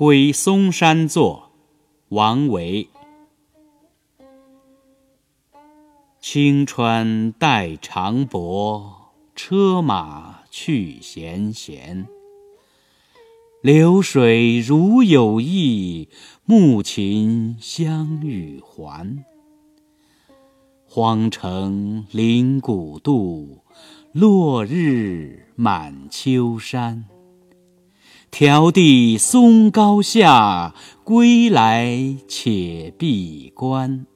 归嵩山作，王维。青川带长柏，车马去闲闲。流水如有意，暮琴相与还。荒城临古渡，落日满秋山。迢递松高下，归来且闭关。